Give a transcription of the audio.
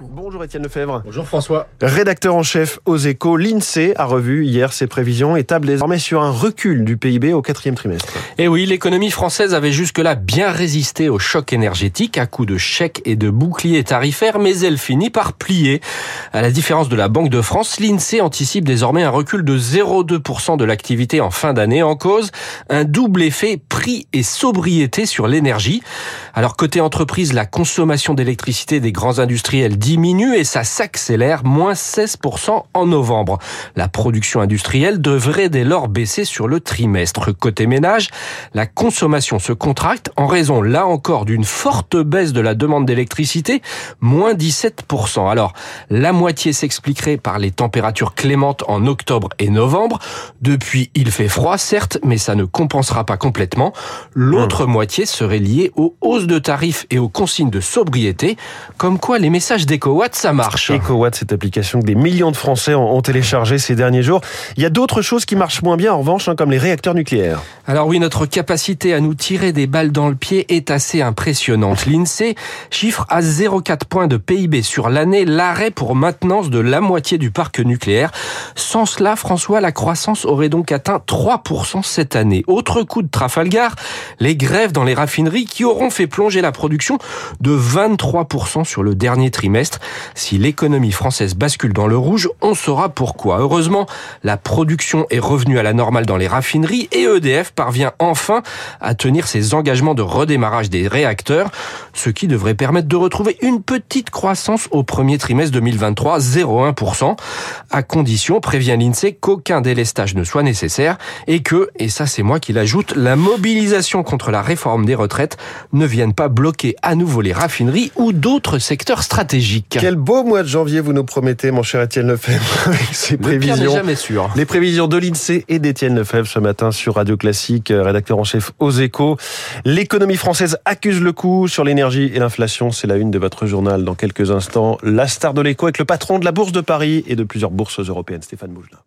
Bonjour Étienne Lefebvre. Bonjour François. Rédacteur en chef aux échos, l'INSEE a revu hier ses prévisions et table désormais sur un recul du PIB au quatrième trimestre. Et oui, l'économie française avait jusque-là bien résisté au choc énergétique à coups de chèques et de boucliers tarifaires, mais elle finit par plier. À la différence de la Banque de France, l'INSEE anticipe désormais un recul de 0,2% de l'activité en fin d'année en cause, un double effet prix et sobriété sur l'énergie. Alors côté entreprise, la consommation d'électricité des grands industriels diminue et ça s'accélère, moins 16% en novembre. La production industrielle devrait dès lors baisser sur le trimestre. Côté ménage, la consommation se contracte en raison là encore d'une forte baisse de la demande d'électricité, moins 17%. Alors la moitié s'expliquerait par les températures clémentes en octobre et novembre. Depuis, il fait froid certes, mais ça ne compensera pas complètement. L'autre moitié serait liée aux hausses de tarifs et aux consignes de sobriété, comme quoi les messages d'EcoWatt, ça marche. EcoWatt, cette application que des millions de Français ont téléchargée ces derniers jours. Il y a d'autres choses qui marchent moins bien en revanche, hein, comme les réacteurs nucléaires. Alors oui, notre capacité à nous tirer des balles dans le pied est assez impressionnante. L'INSEE chiffre à 0,4 points de PIB sur l'année l'arrêt pour maintenance de la moitié du parc nucléaire. Sans cela, François, la croissance aurait donc atteint 3% cette année. Autre coup de Trafalgar, les grèves dans les raffineries qui auront fait plonger la production de 23% sur le dernier trimestre. Si l'économie française bascule dans le rouge, on saura pourquoi. Heureusement, la production est revenue à la normale dans les raffineries et EDF parvient enfin à tenir ses engagements de redémarrage des réacteurs, ce qui devrait permettre de retrouver une petite croissance au premier trimestre 2023, 0,1%, à condition, prévient l'INSEE, qu'aucun délestage ne soit nécessaire et que, et ça c'est moi qui l'ajoute, la mobilisation contre la réforme des retraites ne vienne pas bloquer à nouveau les raffineries ou d'autres secteurs stratégiques. Quel beau mois de janvier vous nous promettez, mon cher Étienne Lefebvre, avec ces prévisions. jamais sûr. Les prévisions de l'INSEE et d'Étienne Lefebvre ce matin sur Radio Classique, rédacteur en chef aux échos. L'économie française accuse le coup sur l'énergie et l'inflation. C'est la une de votre journal dans quelques instants. La star de l'écho avec le patron de la Bourse de Paris et de plusieurs bourses européennes, Stéphane Bougelin.